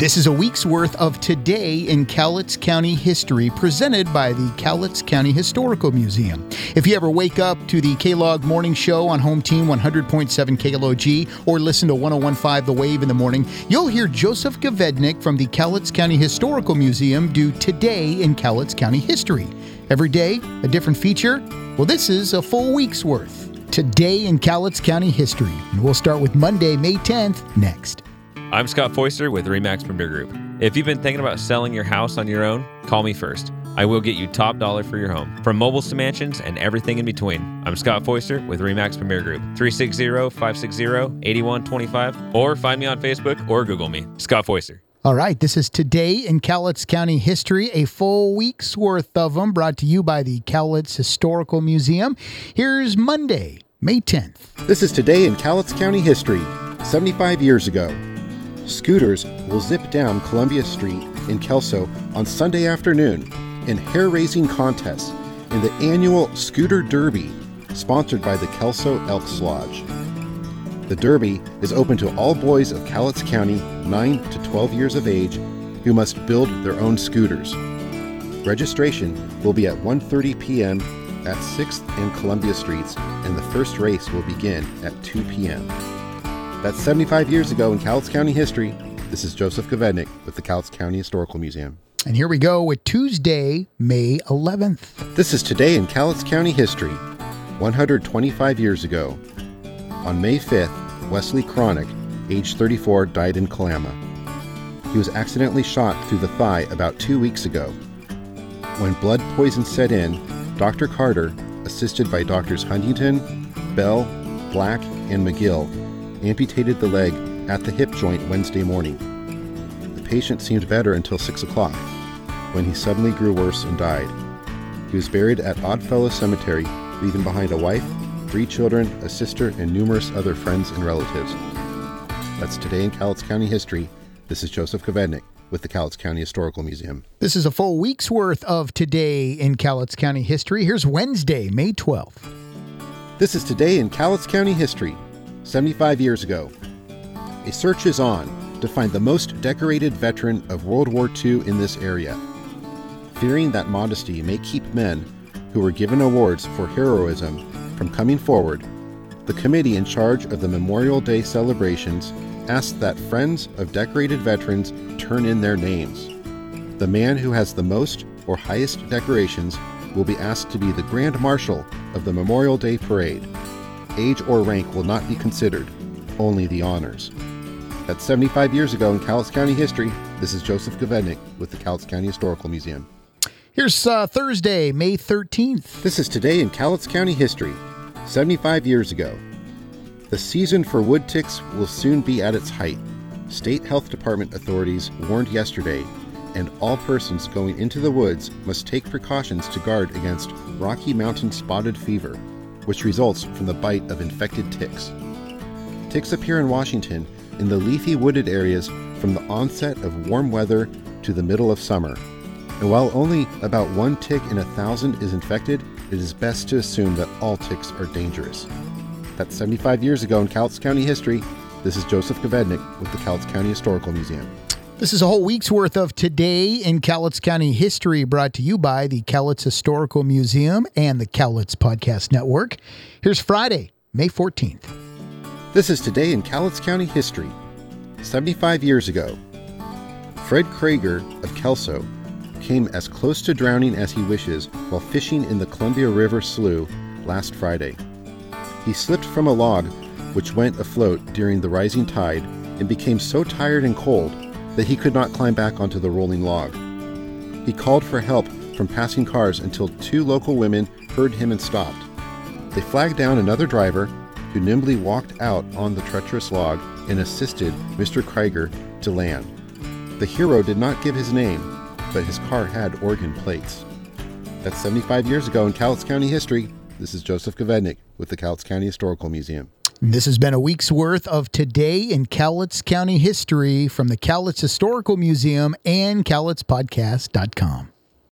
This is a week's worth of Today in Cowlitz County History presented by the Cowlitz County Historical Museum. If you ever wake up to the K-Log Morning Show on Home Team 100.7 KLOG or listen to 1015 The Wave in the morning, you'll hear Joseph Govednik from the Cowlitz County Historical Museum do Today in Cowlitz County History. Every day, a different feature. Well, this is a full week's worth. Today in Cowlitz County History. And we'll start with Monday, May 10th, next. I'm Scott Foister with Remax Premier Group. If you've been thinking about selling your house on your own, call me first. I will get you top dollar for your home, from mobiles to mansions and everything in between. I'm Scott Foister with Remax Premier Group, 360-560-8125, or find me on Facebook or Google me, Scott Foister. All right, this is Today in Cowlitz County History, a full week's worth of them brought to you by the Cowlitz Historical Museum. Here's Monday, May 10th. This is Today in Cowlitz County History, 75 years ago. Scooters will zip down Columbia Street in Kelso on Sunday afternoon in hair raising contests in the annual Scooter Derby, sponsored by the Kelso Elks Lodge. The Derby is open to all boys of Cowlitz County 9 to 12 years of age who must build their own scooters. Registration will be at 1:30 p.m. at 6th and Columbia Streets and the first race will begin at 2 p.m. That's 75 years ago in Cowlitz County history. This is Joseph Govednik with the Cowlitz County Historical Museum. And here we go with Tuesday, May 11th. This is today in Cowlitz County history. 125 years ago. On May 5th, Wesley Cronick, age 34, died in Kalama. He was accidentally shot through the thigh about two weeks ago. When blood poison set in, Dr. Carter, assisted by doctors Huntington, Bell, Black, and McGill, amputated the leg at the hip joint Wednesday morning. The patient seemed better until 6 o'clock, when he suddenly grew worse and died. He was buried at Oddfellow Cemetery, leaving behind a wife, three children, a sister, and numerous other friends and relatives. That's today in Cowlitz County history. This is Joseph Govednik with the Cowlitz County Historical Museum. This is a full week's worth of Today in Cowlitz County history. Here's Wednesday, May 12th. This is today in Cowlitz County history. 75 years ago. A search is on to find the most decorated veteran of World War II in this area. Fearing that modesty may keep men who were given awards for heroism from coming forward, the committee in charge of the Memorial Day celebrations asked that friends of decorated veterans turn in their names. The man who has the most or highest decorations will be asked to be the Grand Marshal of the Memorial Day Parade age or rank will not be considered, only the honors. That's 75 years ago in Cowlitz County history. This is Joseph Govednik with the Cowlitz County Historical Museum. Here's uh, Thursday, May 13th. This is today in Cowlitz County history, 75 years ago. The season for wood ticks will soon be at its height. State Health Department authorities warned yesterday, and all persons going into the woods must take precautions to guard against Rocky Mountain spotted fever, which results from the bite of infected ticks. Ticks appear in Washington in the leafy wooded areas from the onset of warm weather to the middle of summer. And while only about one tick in a thousand is infected, it is best to assume that all ticks are dangerous. That's 75 years ago in Cowlitz County history. This is Joseph Govednik with the Cowlitz County Historical Museum. This is a whole week's worth of Today in Cowlitz County history brought to you by the Cowlitz Historical Museum and the Cowlitz Podcast Network. Here's Friday, May 14th. This is Today in Cowlitz County history. 75 years ago, Fred Krager of Kelso came as close to drowning as he wishes while fishing in the Columbia River Slough last Friday. He slipped from a log which went afloat during the rising tide and became so tired and cold that he could not climb back onto the rolling log. He called for help from passing cars until two local women heard him and stopped. They flagged down another driver who nimbly walked out on the treacherous log and assisted Mr. Krieger to land. The hero did not give his name, but his car had Oregon plates. That's 75 years ago in Cowlitz County history. This is Joseph Govednik with the Cowlitz County Historical Museum. This has been a week's worth of Today in Cowlitz County History from the Cowlitz Historical Museum and CowlitzPodcast.com.